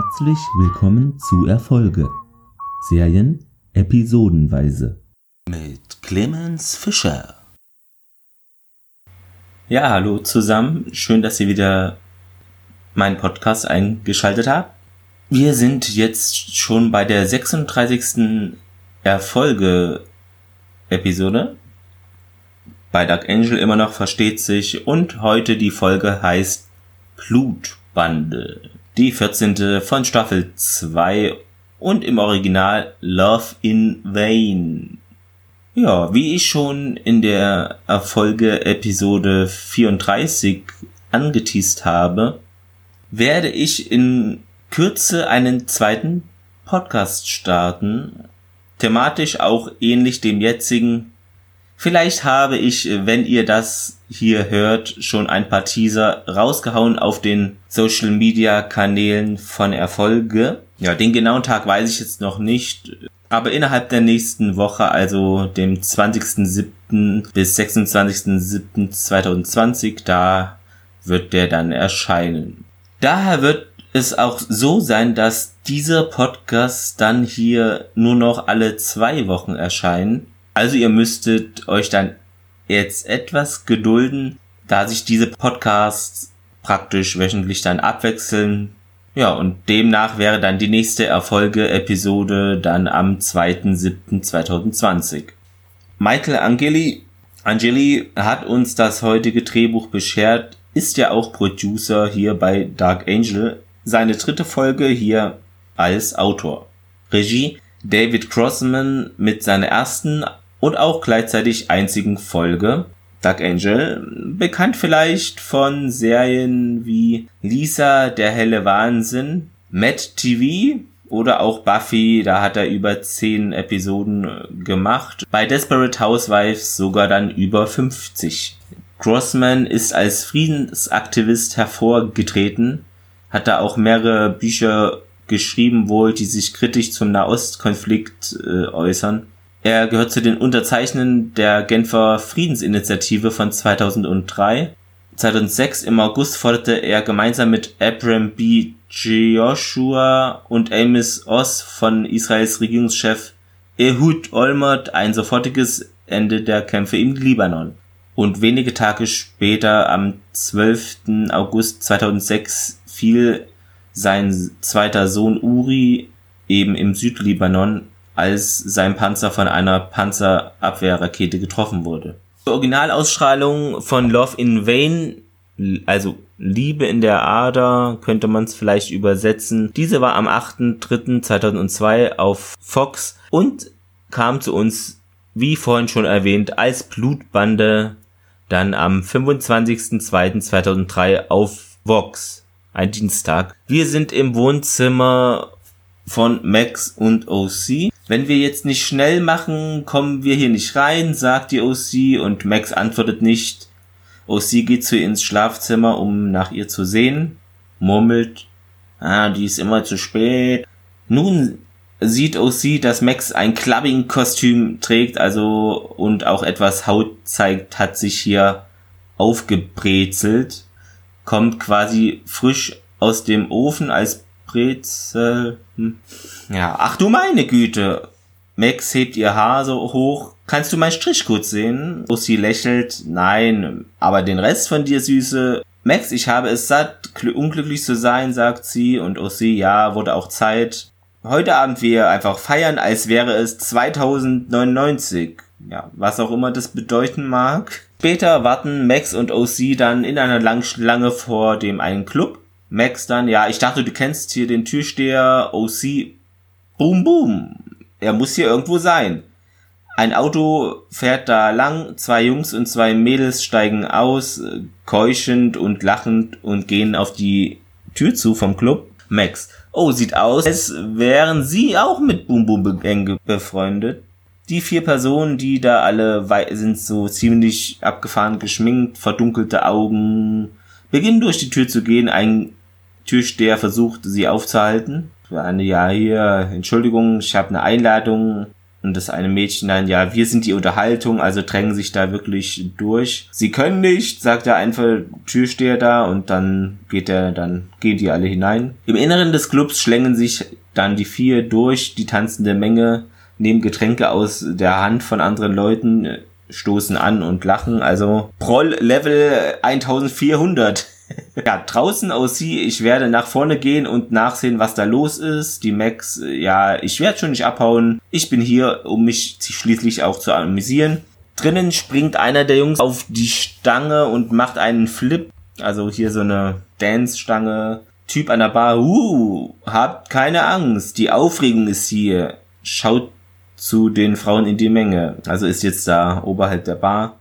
Herzlich willkommen zu Erfolge. Serien episodenweise. Mit Clemens Fischer. Ja, hallo zusammen. Schön, dass ihr wieder meinen Podcast eingeschaltet habt. Wir sind jetzt schon bei der 36. Erfolge-Episode. Bei Dark Angel immer noch versteht sich und heute die Folge heißt Blutbande. Die 14. von Staffel 2 und im Original Love in Vain. Ja, wie ich schon in der Erfolge Episode 34 angeteased habe, werde ich in Kürze einen zweiten Podcast starten, thematisch auch ähnlich dem jetzigen. Vielleicht habe ich, wenn ihr das hier hört, schon ein paar Teaser rausgehauen auf den Social Media Kanälen von Erfolge. Ja, den genauen Tag weiß ich jetzt noch nicht. Aber innerhalb der nächsten Woche, also dem 20.07. bis 26.07.2020, da wird der dann erscheinen. Daher wird es auch so sein, dass dieser Podcast dann hier nur noch alle zwei Wochen erscheinen. Also ihr müsstet euch dann jetzt etwas gedulden, da sich diese Podcasts praktisch wöchentlich dann abwechseln. Ja, und demnach wäre dann die nächste Erfolge-Episode dann am 2.7.2020. Michael Angeli, Angeli hat uns das heutige Drehbuch beschert, ist ja auch Producer hier bei Dark Angel, seine dritte Folge hier als Autor. Regie David Crossman mit seiner ersten und auch gleichzeitig einzigen Folge Dark Angel, bekannt vielleicht von Serien wie Lisa, der helle Wahnsinn, Matt TV oder auch Buffy, da hat er über zehn Episoden äh, gemacht. Bei Desperate Housewives sogar dann über 50. Crossman ist als Friedensaktivist hervorgetreten, hat da auch mehrere Bücher geschrieben wohl, die sich kritisch zum Nahostkonflikt äh, äußern. Er gehört zu den Unterzeichnern der Genfer Friedensinitiative von 2003. 2006 im August forderte er gemeinsam mit Abram B. Joshua und Amos Oz von Israels Regierungschef Ehud Olmert ein sofortiges Ende der Kämpfe im Libanon. Und wenige Tage später, am 12. August 2006, fiel sein zweiter Sohn Uri eben im Südlibanon als sein Panzer von einer Panzerabwehrrakete getroffen wurde. Die Originalausstrahlung von Love in Vain, also Liebe in der Ader, könnte man es vielleicht übersetzen. Diese war am 8.3.2002 auf Fox und kam zu uns, wie vorhin schon erwähnt, als Blutbande dann am 25.02.2003 auf Vox, ein Dienstag. Wir sind im Wohnzimmer von Max und OC. Wenn wir jetzt nicht schnell machen, kommen wir hier nicht rein, sagt die OC und Max antwortet nicht. OC geht zu ihr ins Schlafzimmer, um nach ihr zu sehen, murmelt, ah, die ist immer zu spät. Nun sieht OC, dass Max ein Clubbing-Kostüm trägt, also und auch etwas Haut zeigt, hat sich hier aufgebrezelt, kommt quasi frisch aus dem Ofen als Brezel. Ja, ach du meine Güte. Max hebt ihr Haar so hoch. Kannst du meinen Strichcode sehen? Ussi lächelt. Nein, aber den Rest von dir, Süße. Max, ich habe es satt, unglücklich zu sein, sagt sie. Und Ussi, ja, wurde auch Zeit. Heute Abend wir einfach feiern, als wäre es 2099. Ja, was auch immer das bedeuten mag. Später warten Max und OC dann in einer langen vor dem einen Club. Max dann, ja, ich dachte, du kennst hier den Türsteher OC. Boom, boom. Er muss hier irgendwo sein. Ein Auto fährt da lang, zwei Jungs und zwei Mädels steigen aus, keuchend und lachend und gehen auf die Tür zu vom Club. Max. Oh, sieht aus, als wären sie auch mit Boom Boom Gang befreundet. Die vier Personen, die da alle sind so ziemlich abgefahren geschminkt, verdunkelte Augen, beginnen durch die Tür zu gehen. Ein Türsteher versucht, sie aufzuhalten. Ja, hier, Entschuldigung, ich habe eine Einladung. Und das eine Mädchen dann, ja, wir sind die Unterhaltung, also drängen sich da wirklich durch. Sie können nicht, sagt der einfach Türsteher da und dann geht er, dann gehen die alle hinein. Im Inneren des Clubs schlängen sich dann die vier durch, die tanzende Menge, nehmen Getränke aus der Hand von anderen Leuten, stoßen an und lachen. Also Proll Level 1400. ja, draußen aus sie, ich werde nach vorne gehen und nachsehen, was da los ist. Die Max, ja, ich werde schon nicht abhauen. Ich bin hier, um mich schließlich auch zu amüsieren. Drinnen springt einer der Jungs auf die Stange und macht einen Flip. Also hier so eine Dance-Stange. Typ an der Bar, uh, habt keine Angst, die Aufregung ist hier. Schaut zu den Frauen in die Menge. Also ist jetzt da oberhalb der Bar.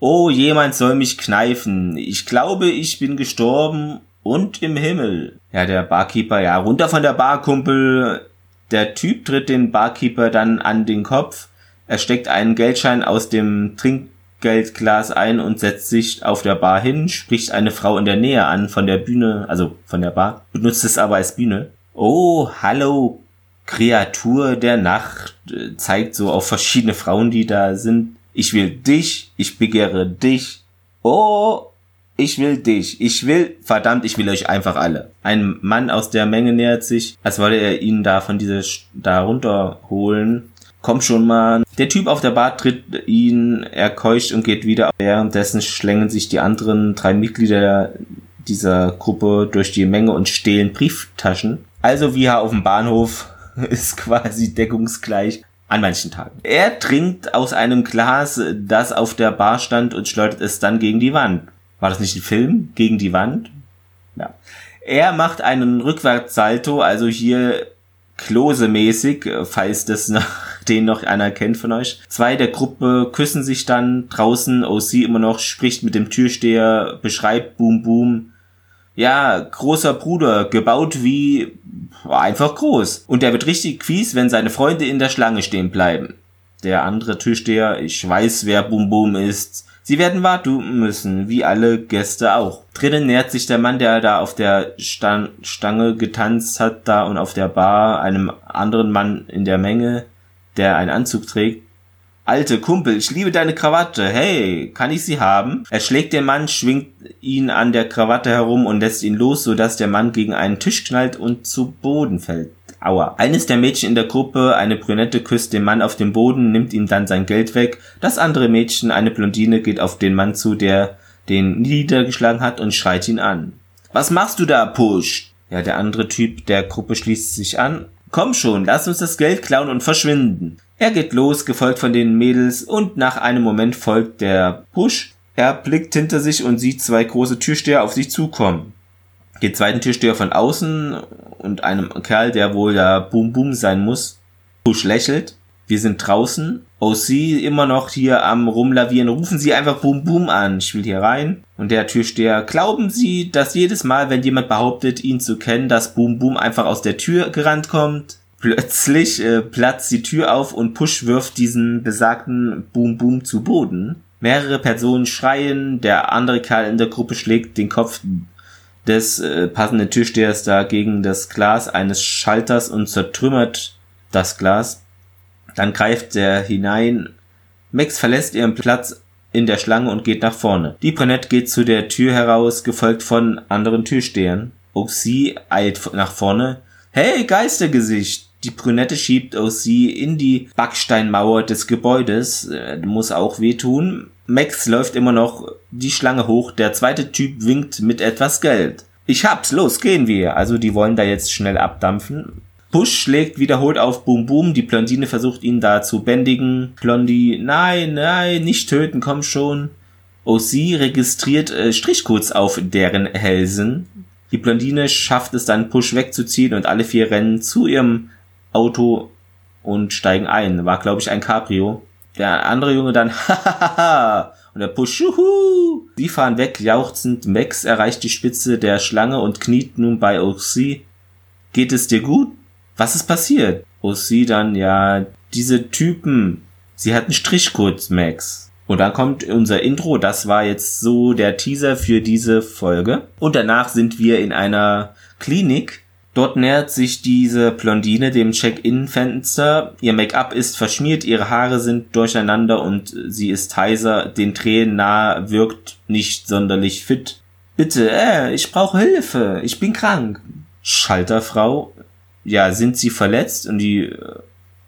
Oh, jemand soll mich kneifen. Ich glaube, ich bin gestorben und im Himmel. Ja, der Barkeeper, ja, runter von der Bar, Kumpel. Der Typ tritt den Barkeeper dann an den Kopf. Er steckt einen Geldschein aus dem Trinkgeldglas ein und setzt sich auf der Bar hin, spricht eine Frau in der Nähe an von der Bühne, also von der Bar, benutzt es aber als Bühne. Oh, hallo, Kreatur der Nacht, äh, zeigt so auf verschiedene Frauen, die da sind. Ich will dich, ich begehre dich. Oh, ich will dich. Ich will, verdammt, ich will euch einfach alle. Ein Mann aus der Menge nähert sich, als wolle er ihn da von dieser, da runterholen. Komm schon mal. Der Typ auf der Bar tritt ihn, er keucht und geht wieder. Währenddessen schlängen sich die anderen drei Mitglieder dieser Gruppe durch die Menge und stehlen Brieftaschen. Also wie auf dem Bahnhof ist quasi deckungsgleich. An manchen Tagen. Er trinkt aus einem Glas, das auf der Bar stand und schleudert es dann gegen die Wand. War das nicht ein Film? Gegen die Wand? Ja. Er macht einen Rückwärtssalto, also hier Klose-mäßig, falls das noch, den noch einer kennt von euch. Zwei der Gruppe küssen sich dann draußen. OC immer noch spricht mit dem Türsteher, beschreibt Boom Boom. Ja, großer Bruder, gebaut wie einfach groß. Und er wird richtig fies, wenn seine Freunde in der Schlange stehen bleiben. Der andere Türsteher, ich weiß, wer Bum Bum ist. Sie werden warten müssen, wie alle Gäste auch. Drinnen nähert sich der Mann, der da auf der Stange getanzt hat, da und auf der Bar, einem anderen Mann in der Menge, der einen Anzug trägt. Alte Kumpel, ich liebe deine Krawatte. Hey, kann ich sie haben? Er schlägt den Mann, schwingt ihn an der Krawatte herum und lässt ihn los, sodass der Mann gegen einen Tisch knallt und zu Boden fällt. Aua. Eines der Mädchen in der Gruppe, eine Brünette, küsst den Mann auf den Boden, nimmt ihm dann sein Geld weg. Das andere Mädchen, eine Blondine, geht auf den Mann zu, der den niedergeschlagen hat und schreit ihn an. Was machst du da, Push? Ja, der andere Typ der Gruppe schließt sich an. Komm schon, lass uns das Geld klauen und verschwinden. Er geht los, gefolgt von den Mädels und nach einem Moment folgt der Push. Er blickt hinter sich und sieht zwei große Türsteher auf sich zukommen. Den zweiten Türsteher von außen und einem Kerl, der wohl da Boom Boom sein muss. Push lächelt. Wir sind draußen. OC immer noch hier am rumlavieren. Rufen Sie einfach Boom Boom an. Ich will hier rein. Und der Türsteher, glauben Sie, dass jedes Mal, wenn jemand behauptet, ihn zu kennen, dass Boom Boom einfach aus der Tür gerannt kommt? Plötzlich äh, platzt die Tür auf und Push wirft diesen besagten Boom Boom zu Boden. Mehrere Personen schreien, der andere Kerl in der Gruppe schlägt den Kopf des äh, passenden Türstehers da gegen das Glas eines Schalters und zertrümmert das Glas. Dann greift er hinein. Max verlässt ihren Platz in der Schlange und geht nach vorne. Die Brunette geht zu der Tür heraus, gefolgt von anderen Türstehern. Auch eilt nach vorne. Hey, Geistergesicht! Die Brünette schiebt sie in die Backsteinmauer des Gebäudes. Äh, muss auch wehtun. Max läuft immer noch die Schlange hoch. Der zweite Typ winkt mit etwas Geld. Ich hab's, los, gehen wir. Also die wollen da jetzt schnell abdampfen. Push schlägt wiederholt auf Boom Boom. Die Blondine versucht ihn da zu bändigen. Blondie, nein, nein, nicht töten, komm schon. OC registriert äh, Strichcodes auf deren Hälsen. Die Blondine schafft es dann, Push wegzuziehen und alle vier rennen zu ihrem Auto und steigen ein. War, glaube ich, ein Cabrio. Der andere Junge dann, hahaha, und der Push, juhu. Sie fahren weg, jauchzend. Max erreicht die Spitze der Schlange und kniet nun bei OC. Geht es dir gut? Was ist passiert? OC dann, ja, diese Typen, sie hatten Strichcodes, Max. Und dann kommt unser Intro, das war jetzt so der Teaser für diese Folge. Und danach sind wir in einer Klinik Dort nähert sich diese Blondine dem Check-in-Fenster. Ihr Make-up ist verschmiert, ihre Haare sind durcheinander und sie ist heiser, den Tränen nahe, wirkt nicht sonderlich fit. Bitte, äh, ich brauche Hilfe, ich bin krank. Schalterfrau, ja, sind Sie verletzt? Und die äh,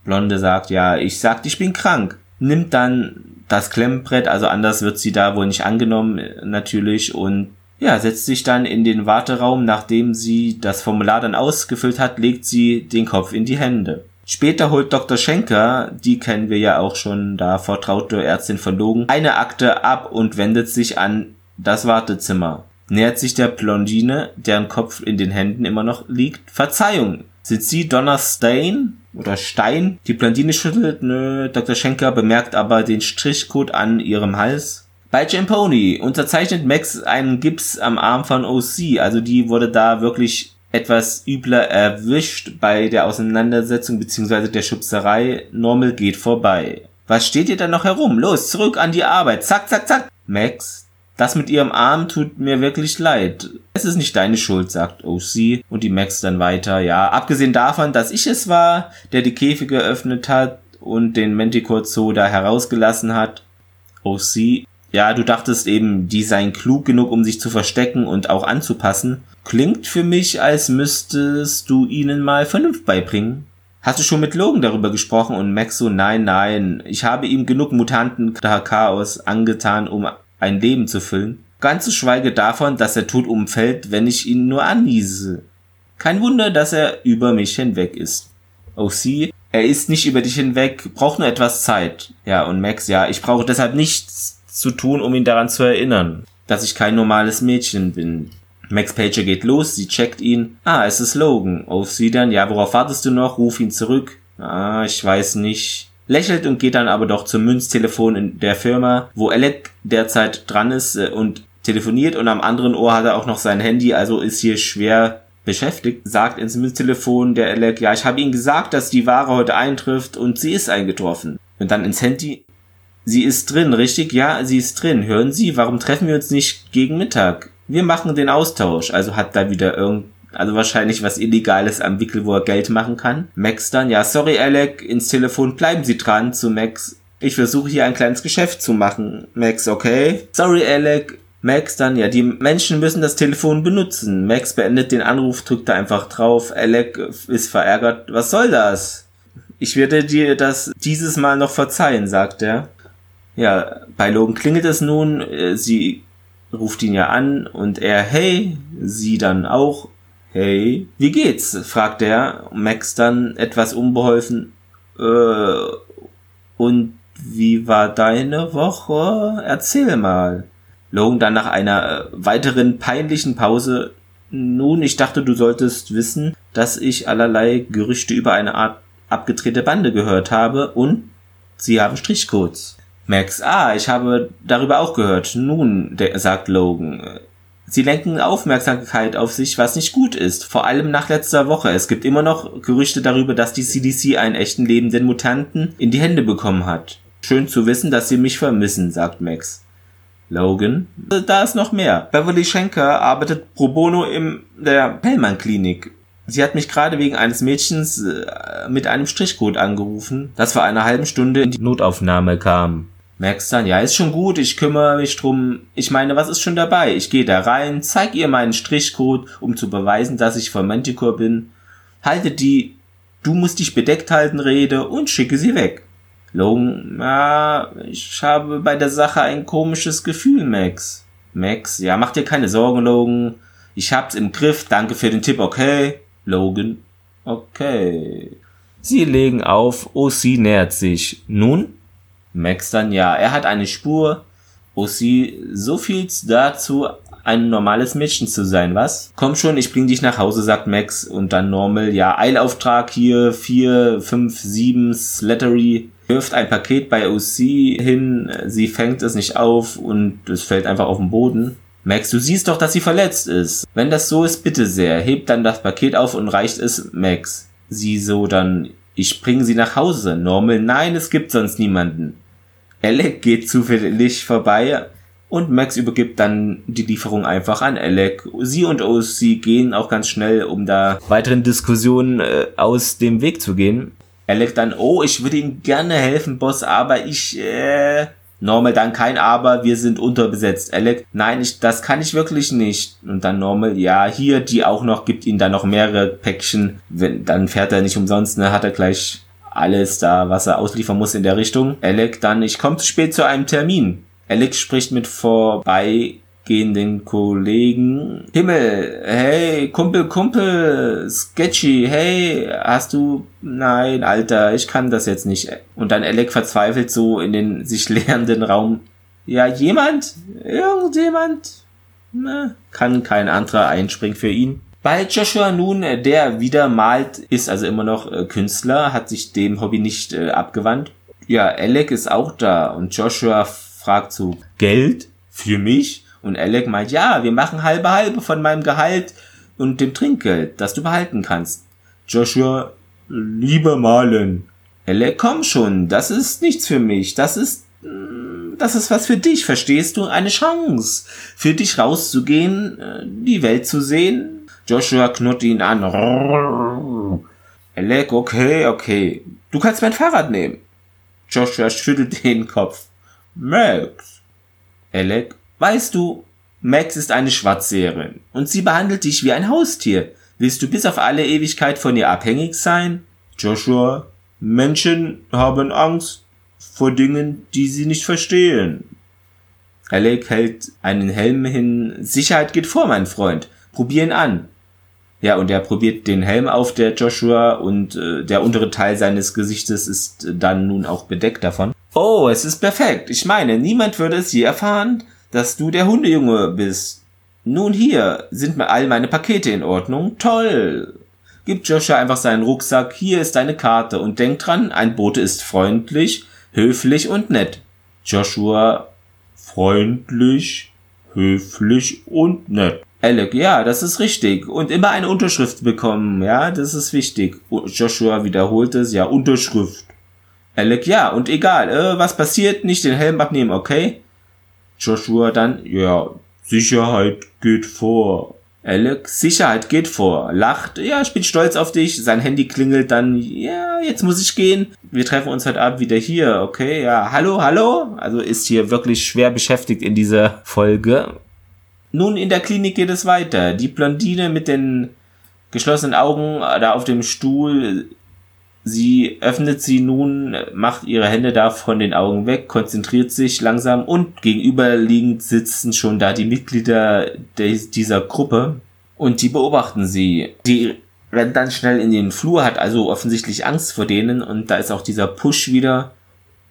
Blonde sagt, ja, ich sagt, ich bin krank. Nimmt dann das Klemmbrett, also anders wird sie da wohl nicht angenommen, natürlich, und ja, setzt sich dann in den Warteraum, nachdem sie das Formular dann ausgefüllt hat, legt sie den Kopf in die Hände. Später holt Dr. Schenker, die kennen wir ja auch schon, da vertraute Ärztin von Logan, eine Akte ab und wendet sich an das Wartezimmer. Nähert sich der Blondine, deren Kopf in den Händen immer noch liegt. Verzeihung, sind Sie Donna Stein oder Stein? Die Blondine schüttelt, nö, Dr. Schenker bemerkt aber den Strichcode an ihrem Hals. Bei Pony unterzeichnet Max einen Gips am Arm von OC, also die wurde da wirklich etwas übler erwischt bei der Auseinandersetzung bzw. der Schubserei. Normal geht vorbei. Was steht ihr da noch herum? Los, zurück an die Arbeit. Zack, zack, zack. Max, das mit ihrem Arm tut mir wirklich leid. Es ist nicht deine Schuld, sagt OC und die Max dann weiter. Ja, abgesehen davon, dass ich es war, der die Käfige geöffnet hat und den Manticore Zoo da herausgelassen hat. OC ja, du dachtest eben, die seien klug genug, um sich zu verstecken und auch anzupassen. Klingt für mich, als müsstest du ihnen mal Vernunft beibringen. Hast du schon mit Logan darüber gesprochen und Max so, nein, nein, ich habe ihm genug Mutanten Chaos angetan, um ein Leben zu füllen. Ganz zu schweige davon, dass er tot umfällt, wenn ich ihn nur anniese. Kein Wunder, dass er über mich hinweg ist. OC, er ist nicht über dich hinweg, braucht nur etwas Zeit. Ja, und Max, ja, ich brauche deshalb nichts zu tun, um ihn daran zu erinnern, dass ich kein normales Mädchen bin. Max Pager geht los, sie checkt ihn. Ah, es ist Logan. Auf sie dann, ja, worauf wartest du noch? Ruf ihn zurück. Ah, ich weiß nicht. Lächelt und geht dann aber doch zum Münztelefon in der Firma, wo Alec derzeit dran ist äh, und telefoniert und am anderen Ohr hat er auch noch sein Handy, also ist hier schwer beschäftigt, sagt ins Münztelefon der Alec, ja, ich habe ihm gesagt, dass die Ware heute eintrifft und sie ist eingetroffen. Und dann ins Handy, Sie ist drin, richtig? Ja, sie ist drin. Hören Sie, warum treffen wir uns nicht gegen Mittag? Wir machen den Austausch. Also hat da wieder irgend, also wahrscheinlich was Illegales am Wickel, wo er Geld machen kann. Max dann, ja, sorry Alec, ins Telefon bleiben Sie dran zu Max. Ich versuche hier ein kleines Geschäft zu machen. Max, okay. Sorry Alec. Max dann, ja, die Menschen müssen das Telefon benutzen. Max beendet den Anruf, drückt da einfach drauf. Alec ist verärgert. Was soll das? Ich werde dir das dieses Mal noch verzeihen, sagt er. Ja, bei Logan klingelt es nun, äh, sie ruft ihn ja an und er, hey, sie dann auch, hey, wie geht's? fragt er, Max dann etwas unbeholfen, äh, und wie war deine Woche? Erzähl mal. Logan dann nach einer äh, weiteren peinlichen Pause, nun, ich dachte, du solltest wissen, dass ich allerlei Gerüchte über eine Art abgedrehte Bande gehört habe und sie haben Strichcodes. Max, ah, ich habe darüber auch gehört. Nun, sagt Logan. Sie lenken Aufmerksamkeit auf sich, was nicht gut ist. Vor allem nach letzter Woche. Es gibt immer noch Gerüchte darüber, dass die CDC einen echten lebenden Mutanten in die Hände bekommen hat. Schön zu wissen, dass sie mich vermissen, sagt Max. Logan, da ist noch mehr. Beverly Schenker arbeitet pro bono in der Pellman Klinik. Sie hat mich gerade wegen eines Mädchens äh, mit einem Strichcode angerufen, das vor einer halben Stunde in die Notaufnahme kam. Merkst dann, ja, ist schon gut, ich kümmere mich drum. Ich meine, was ist schon dabei? Ich gehe da rein, zeig ihr meinen Strichcode, um zu beweisen, dass ich von Manticore bin, halte die Du musst dich bedeckt halten Rede und schicke sie weg. Logan, ja, ich habe bei der Sache ein komisches Gefühl, Max. Max, ja, mach dir keine Sorgen, Logan. Ich hab's im Griff, danke für den Tipp, okay? Logan, okay. Sie legen auf, OC nähert sich. Nun? Max dann, ja, er hat eine Spur. OC, so viel dazu, ein normales Mädchen zu sein, was? Komm schon, ich bring dich nach Hause, sagt Max. Und dann Normal, ja, Eilauftrag hier, 4, 5, 7, Slattery. Wirft ein Paket bei OC hin, sie fängt es nicht auf und es fällt einfach auf den Boden. Max, du siehst doch, dass sie verletzt ist. Wenn das so ist, bitte sehr. Hebt dann das Paket auf und reicht es Max. Sie so dann, ich bringe sie nach Hause. Normal, nein, es gibt sonst niemanden. Alec geht zufällig vorbei Und Max übergibt dann die Lieferung einfach an Alec. Sie und OC gehen auch ganz schnell, um da weiteren Diskussionen äh, aus dem Weg zu gehen. Alec dann, oh, ich würde Ihnen gerne helfen, Boss, aber ich, äh, Normal dann kein Aber, wir sind unterbesetzt. Alec, nein, ich, das kann ich wirklich nicht. Und dann Normal, ja, hier, die auch noch, gibt ihnen dann noch mehrere Päckchen. Wenn, dann fährt er nicht umsonst, ne, hat er gleich alles da, was er ausliefern muss in der Richtung. Alec, dann, ich komme zu spät zu einem Termin. Alec spricht mit vorbei gehenden Kollegen. Himmel, hey, Kumpel, Kumpel, Sketchy, hey, hast du, nein, Alter, ich kann das jetzt nicht. Und dann Alec verzweifelt so in den sich leerenden Raum. Ja, jemand? Irgendjemand? Na, kann kein anderer einspringen für ihn. Bei Joshua nun, der wieder malt, ist also immer noch äh, Künstler, hat sich dem Hobby nicht äh, abgewandt. Ja, Alec ist auch da und Joshua fragt so, Geld? Für mich? Und Alec meint, ja, wir machen halbe halbe von meinem Gehalt und dem Trinkgeld, das du behalten kannst. Joshua, lieber malen. Alec, komm schon, das ist nichts für mich, das ist, mm, das ist was für dich, verstehst du? Eine Chance, für dich rauszugehen, äh, die Welt zu sehen. Joshua knurrt ihn an. Alec, okay, okay, du kannst mein Fahrrad nehmen. Joshua schüttelt den Kopf. Max. Alec, Weißt du, Max ist eine Schwarzseherin und sie behandelt dich wie ein Haustier. Willst du bis auf alle Ewigkeit von ihr abhängig sein? Joshua, Menschen haben Angst vor Dingen, die sie nicht verstehen. Alec hält einen Helm hin. Sicherheit geht vor, mein Freund. Probier ihn an. Ja, und er probiert den Helm auf der Joshua und äh, der untere Teil seines Gesichtes ist dann nun auch bedeckt davon. Oh, es ist perfekt. Ich meine, niemand würde es je erfahren, dass du der Hundejunge bist. Nun hier, sind mir all meine Pakete in Ordnung? Toll! Gib Joshua einfach seinen Rucksack, hier ist deine Karte und denk dran, ein Bote ist freundlich, höflich und nett. Joshua, freundlich, höflich und nett. Alec, ja, das ist richtig. Und immer eine Unterschrift bekommen, ja, das ist wichtig. Joshua wiederholt es, ja, Unterschrift. Alec, ja, und egal, äh, was passiert, nicht den Helm abnehmen, okay? Joshua dann, ja, Sicherheit geht vor. Alex, Sicherheit geht vor. Lacht, ja, ich bin stolz auf dich. Sein Handy klingelt dann, ja, jetzt muss ich gehen. Wir treffen uns heute Abend wieder hier, okay? Ja, hallo, hallo? Also ist hier wirklich schwer beschäftigt in dieser Folge. Nun, in der Klinik geht es weiter. Die Blondine mit den geschlossenen Augen da auf dem Stuhl Sie öffnet sie nun, macht ihre Hände da von den Augen weg, konzentriert sich langsam und gegenüberliegend sitzen schon da die Mitglieder dieser Gruppe und die beobachten sie. Die rennt dann schnell in den Flur, hat also offensichtlich Angst vor denen und da ist auch dieser Push wieder.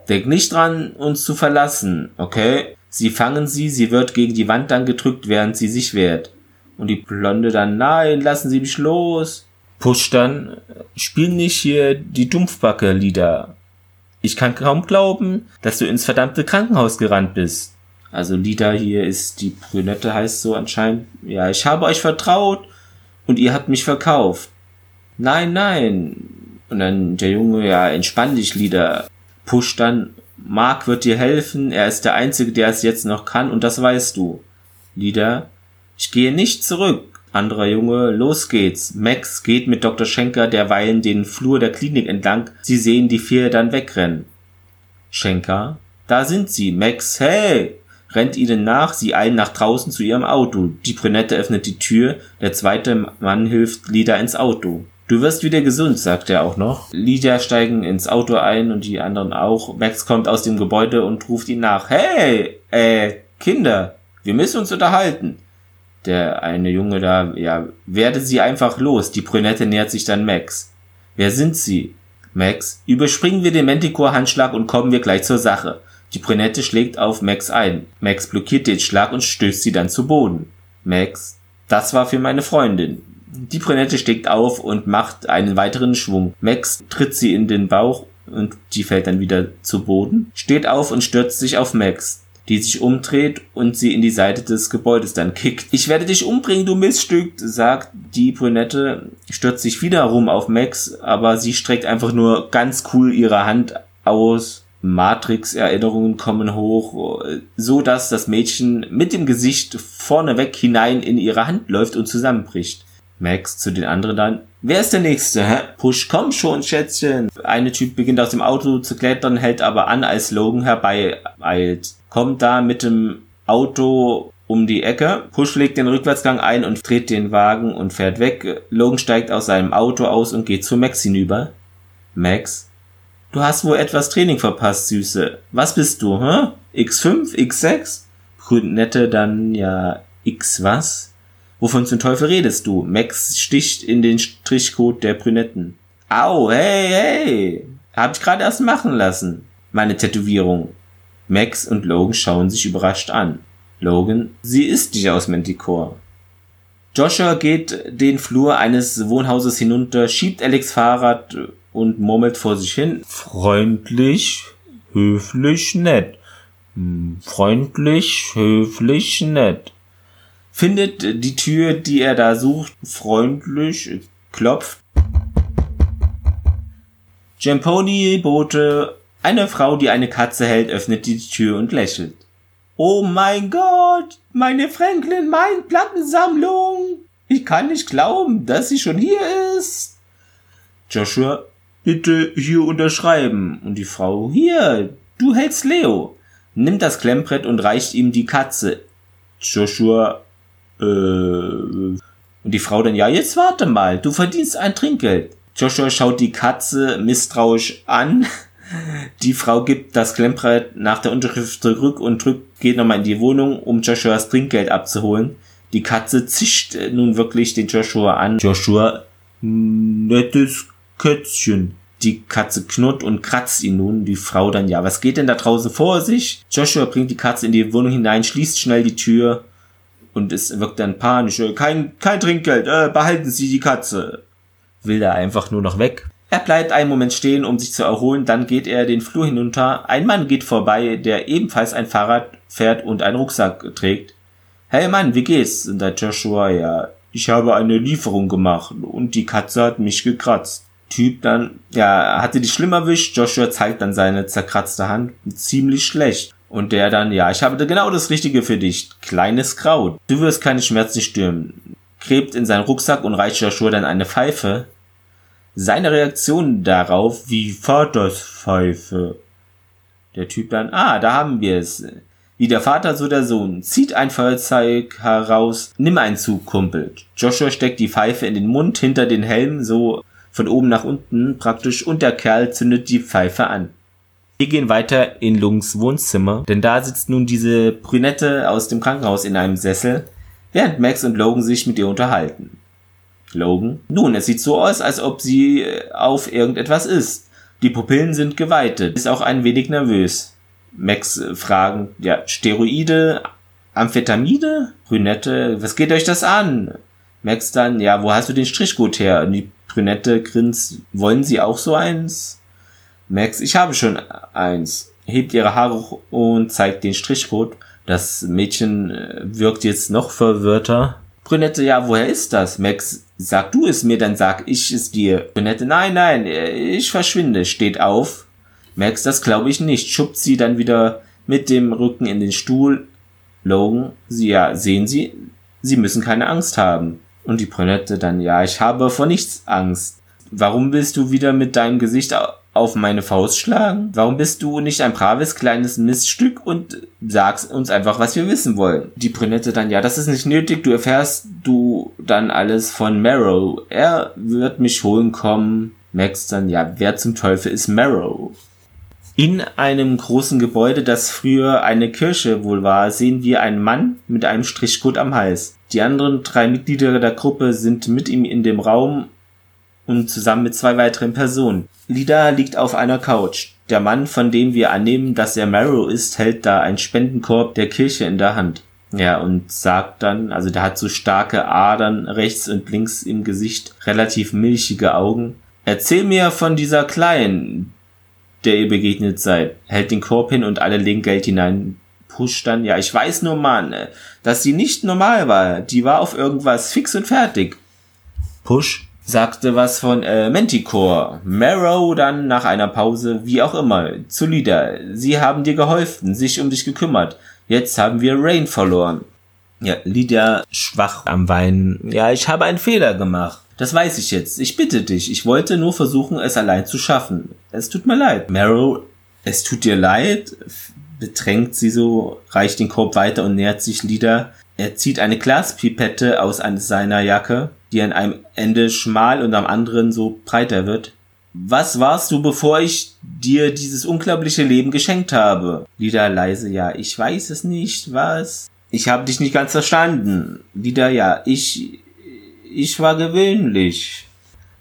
Denk nicht dran, uns zu verlassen, okay? Sie fangen sie, sie wird gegen die Wand dann gedrückt, während sie sich wehrt. Und die Blonde dann, nein, lassen Sie mich los. Push dann, spiel nicht hier die Dumpfbacke-Lieder. Ich kann kaum glauben, dass du ins verdammte Krankenhaus gerannt bist. Also Lida hier ist die Brünette heißt so anscheinend. Ja, ich habe euch vertraut und ihr habt mich verkauft. Nein, nein. Und dann der Junge, ja, entspann dich, Lida. Push dann, Mark wird dir helfen, er ist der Einzige, der es jetzt noch kann und das weißt du. Lida, ich gehe nicht zurück. Anderer Junge, los geht's. Max geht mit Dr. Schenker derweilen den Flur der Klinik entlang. Sie sehen die vier dann wegrennen. Schenker, da sind sie. Max, hey! rennt ihnen nach, sie eilen nach draußen zu ihrem Auto. Die Brünette öffnet die Tür, der zweite Mann hilft Lida ins Auto. Du wirst wieder gesund, sagt er auch noch. Lydia steigen ins Auto ein und die anderen auch. Max kommt aus dem Gebäude und ruft ihn nach. Hey, äh, Kinder, wir müssen uns unterhalten der eine Junge da, ja, werde sie einfach los. Die Brünette nähert sich dann Max. Wer sind sie? Max, überspringen wir den Manticore-Handschlag und kommen wir gleich zur Sache. Die Brünette schlägt auf Max ein. Max blockiert den Schlag und stößt sie dann zu Boden. Max, das war für meine Freundin. Die Brünette steckt auf und macht einen weiteren Schwung. Max tritt sie in den Bauch und die fällt dann wieder zu Boden, steht auf und stürzt sich auf Max die sich umdreht und sie in die Seite des Gebäudes dann kickt. Ich werde dich umbringen, du Miststück, sagt die Brünette, stürzt sich wiederum auf Max, aber sie streckt einfach nur ganz cool ihre Hand aus Matrix-Erinnerungen kommen hoch, so dass das Mädchen mit dem Gesicht vorneweg hinein in ihre Hand läuft und zusammenbricht. Max zu den anderen dann. Wer ist der Nächste? Hä? Push, komm schon, Schätzchen. Eine Typ beginnt aus dem Auto zu klettern, hält aber an, als Logan herbeieilt. Kommt da mit dem Auto um die Ecke. Push legt den Rückwärtsgang ein und dreht den Wagen und fährt weg. Logan steigt aus seinem Auto aus und geht zu Max hinüber. Max, du hast wohl etwas Training verpasst, Süße. Was bist du, hä? X5, X6? Brünette dann ja X was? Wovon zum Teufel redest du? Max sticht in den Strichcode der Brünetten. Au, hey, hey! Hab ich gerade erst machen lassen. Meine Tätowierung. Max und Logan schauen sich überrascht an. Logan, sie ist nicht aus Manticore. Joshua geht den Flur eines Wohnhauses hinunter, schiebt Alex Fahrrad und murmelt vor sich hin. Freundlich, höflich, nett. Hm, freundlich, höflich, nett. Findet die Tür, die er da sucht, freundlich, klopft. Jamponi Bote, eine Frau, die eine Katze hält, öffnet die Tür und lächelt. Oh mein Gott, meine Franklin mein Plattensammlung. Ich kann nicht glauben, dass sie schon hier ist. Joshua, bitte hier unterschreiben. Und die Frau, hier, du hältst Leo. Nimmt das Klemmbrett und reicht ihm die Katze. Joshua, äh, und die Frau dann, ja, jetzt warte mal, du verdienst ein Trinkgeld. Joshua schaut die Katze misstrauisch an. Die Frau gibt das Klemmbrett nach der Unterschrift zurück und drückt, geht nochmal in die Wohnung, um Joshuas Trinkgeld abzuholen. Die Katze zischt nun wirklich den Joshua an. Joshua, nettes Kätzchen. Die Katze knurrt und kratzt ihn nun. Die Frau dann, ja, was geht denn da draußen vor sich? Joshua bringt die Katze in die Wohnung hinein, schließt schnell die Tür und es wirkt dann panisch. Kein, kein Trinkgeld, äh, behalten Sie die Katze. Will er einfach nur noch weg. Er bleibt einen Moment stehen, um sich zu erholen, dann geht er den Flur hinunter. Ein Mann geht vorbei, der ebenfalls ein Fahrrad fährt und einen Rucksack trägt. Hey Mann, wie geht's? Und der Joshua, ja, ich habe eine Lieferung gemacht und die Katze hat mich gekratzt. Typ dann, ja, hatte die schlimm erwischt. Joshua zeigt dann seine zerkratzte Hand. Ziemlich schlecht. Und der dann, ja, ich habe genau das Richtige für dich. Kleines Kraut. Du wirst keine Schmerzen stürmen. Gräbt in seinen Rucksack und reicht Joshua dann eine Pfeife. Seine Reaktion darauf, wie Vaters Pfeife. Der Typ dann, ah, da haben wir es. Wie der Vater, so der Sohn. Zieht ein Feuerzeug heraus. Nimm einen Zug, Kumpel. Joshua steckt die Pfeife in den Mund hinter den Helm, so von oben nach unten praktisch, und der Kerl zündet die Pfeife an. Wir gehen weiter in Lungs Wohnzimmer, denn da sitzt nun diese Brünette aus dem Krankenhaus in einem Sessel, während Max und Logan sich mit ihr unterhalten. Logan? Nun, es sieht so aus, als ob sie äh, auf irgendetwas ist. Die Pupillen sind geweitet, ist auch ein wenig nervös. Max äh, fragen, ja, Steroide, Amphetamide? Brünette, was geht euch das an? Max dann, ja, wo hast du den Strichgut her? Und die Brünette grinst, wollen Sie auch so eins? Max, ich habe schon eins. Hebt ihre Haare hoch und zeigt den Strichcode. Das Mädchen äh, wirkt jetzt noch verwirrter. Brünette, ja, woher ist das? Max, sag du es mir, dann sag ich es dir. Brünette, nein, nein, äh, ich verschwinde. Steht auf. Max, das glaube ich nicht. Schubbt sie dann wieder mit dem Rücken in den Stuhl. Logan, sie, ja, sehen Sie, Sie müssen keine Angst haben. Und die Brünette dann, ja, ich habe vor nichts Angst. Warum willst du wieder mit deinem Gesicht auf meine Faust schlagen? Warum bist du nicht ein braves kleines Miststück und sagst uns einfach, was wir wissen wollen? Die Brünette dann, ja, das ist nicht nötig, du erfährst du dann alles von Marrow. Er wird mich holen kommen. Max dann, ja, wer zum Teufel ist Marrow? In einem großen Gebäude, das früher eine Kirche wohl war, sehen wir einen Mann mit einem Strichcode am Hals. Die anderen drei Mitglieder der Gruppe sind mit ihm in dem Raum und zusammen mit zwei weiteren Personen. Lida liegt auf einer Couch. Der Mann, von dem wir annehmen, dass er Marrow ist, hält da einen Spendenkorb der Kirche in der Hand. Ja, und sagt dann, also der hat so starke Adern rechts und links im Gesicht, relativ milchige Augen. Erzähl mir von dieser Kleinen, der ihr begegnet seid. Hält den Korb hin und alle legen Geld hinein. Push dann, ja, ich weiß nur, Mann, dass sie nicht normal war. Die war auf irgendwas fix und fertig. Push, sagte was von äh, Manticore. Marrow dann nach einer Pause, wie auch immer, zu Lida. Sie haben dir geholfen, sich um dich gekümmert. Jetzt haben wir Rain verloren. Ja, Lydia schwach am Weinen. Ja, ich habe einen Fehler gemacht. Das weiß ich jetzt. Ich bitte dich. Ich wollte nur versuchen, es allein zu schaffen. Es tut mir leid. Marrow, es tut dir leid? Bedrängt sie so, reicht den Korb weiter und nähert sich Lida. Er zieht eine Glaspipette aus seiner Jacke, die an einem Ende schmal und am anderen so breiter wird. Was warst du, bevor ich dir dieses unglaubliche Leben geschenkt habe? Lida leise, ja, ich weiß es nicht, was? Ich habe dich nicht ganz verstanden. Lida, ja, ich, ich war gewöhnlich.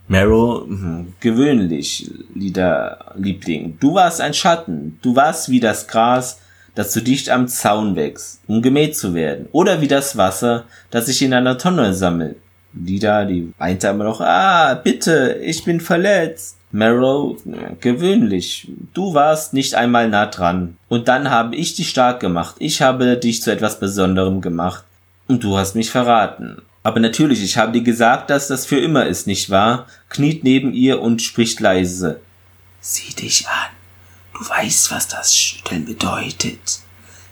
Marrow, hm, gewöhnlich, Lida, Liebling. Du warst ein Schatten. Du warst wie das Gras, das zu dicht am Zaun wächst, um gemäht zu werden. Oder wie das Wasser, das sich in einer Tonne sammelt. Lida, die weinte immer noch, ah, bitte, ich bin verletzt. Marrow, gewöhnlich. Du warst nicht einmal nah dran. Und dann habe ich dich stark gemacht. Ich habe dich zu etwas Besonderem gemacht. Und du hast mich verraten. Aber natürlich, ich habe dir gesagt, dass das für immer ist, nicht wahr? Kniet neben ihr und spricht leise. Sieh dich an. Du weißt, was das Schütteln bedeutet.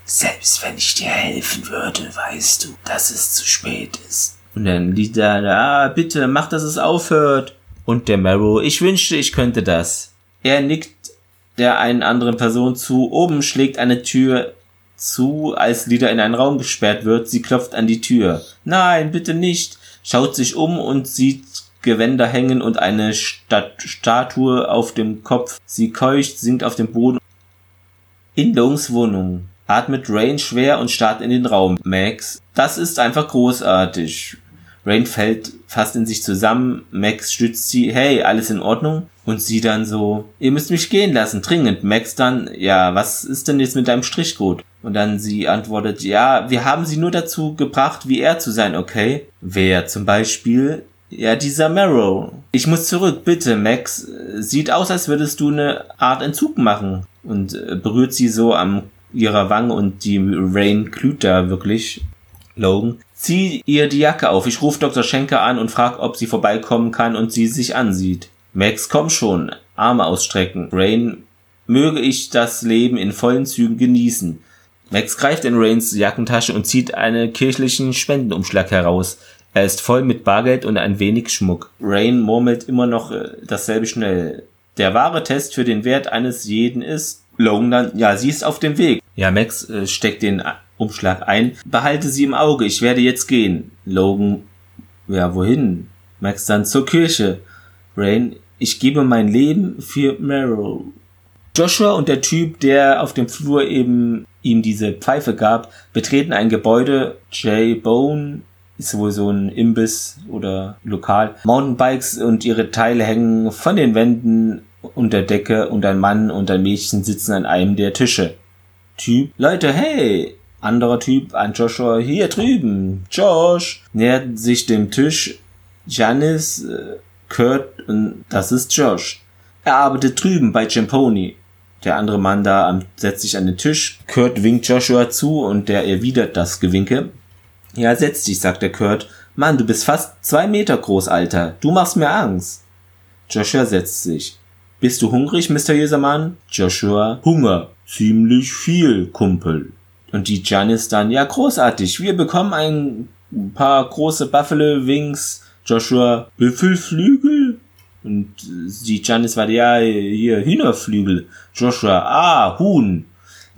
Selbst wenn ich dir helfen würde, weißt du, dass es zu spät ist. Und dann liegt da, ah, bitte, mach, dass es aufhört. Und der Marrow, ich wünschte, ich könnte das. Er nickt der einen anderen Person zu. Oben schlägt eine Tür zu, als Lida in einen Raum gesperrt wird. Sie klopft an die Tür. Nein, bitte nicht. Schaut sich um und sieht Gewänder hängen und eine Stat Statue auf dem Kopf. Sie keucht, sinkt auf dem Boden. In Longs Wohnung atmet Rain schwer und starrt in den Raum. Max, das ist einfach großartig. Rain fällt fast in sich zusammen. Max stützt sie. Hey, alles in Ordnung? Und sie dann so, ihr müsst mich gehen lassen, dringend. Max dann, ja, was ist denn jetzt mit deinem Strichcode? Und dann sie antwortet, ja, wir haben sie nur dazu gebracht, wie er zu sein, okay? Wer zum Beispiel? Ja, dieser Marrow. Ich muss zurück, bitte, Max. Sieht aus, als würdest du eine Art Entzug machen. Und äh, berührt sie so am ihrer Wange und die Rain glüht da wirklich. Logan. Zieh ihr die Jacke auf. Ich rufe Dr. Schenker an und frag, ob sie vorbeikommen kann und sie sich ansieht. Max, komm schon. Arme ausstrecken. Rain, möge ich das Leben in vollen Zügen genießen. Max greift in Rains Jackentasche und zieht einen kirchlichen Spendenumschlag heraus. Er ist voll mit Bargeld und ein wenig Schmuck. Rain murmelt immer noch äh, dasselbe schnell. Der wahre Test für den Wert eines jeden ist, Logan dann, ja, sie ist auf dem Weg. Ja, Max äh, steckt den Umschlag ein. Behalte sie im Auge, ich werde jetzt gehen. Logan, ja, wohin? Max dann zur Kirche. Rain, ich gebe mein Leben für Marrow. Joshua und der Typ, der auf dem Flur eben ihm diese Pfeife gab, betreten ein Gebäude. Jay Bone ist wohl so ein Imbiss oder Lokal. Mountainbikes und ihre Teile hängen von den Wänden unter Decke und ein Mann und ein Mädchen sitzen an einem der Tische. Typ, Leute, hey, anderer Typ an Joshua, hier drüben, Josh, nähert sich dem Tisch. Janice, äh, Kurt und das ist Josh. Er arbeitet drüben bei Champoni. Der andere Mann da setzt sich an den Tisch. Kurt winkt Joshua zu und der erwidert das Gewinke. Ja, setz dich, sagt der Kurt. Mann, du bist fast zwei Meter groß, Alter. Du machst mir Angst. Joshua setzt sich. Bist du hungrig, mysteriöser Mann? Joshua, Hunger. Ziemlich viel, Kumpel. Und die Janice dann, ja, großartig. Wir bekommen ein paar große Buffalo Wings. Joshua, Büffelflügel? Und die Janice war, ja, hier, Hühnerflügel. Joshua, ah, Huhn.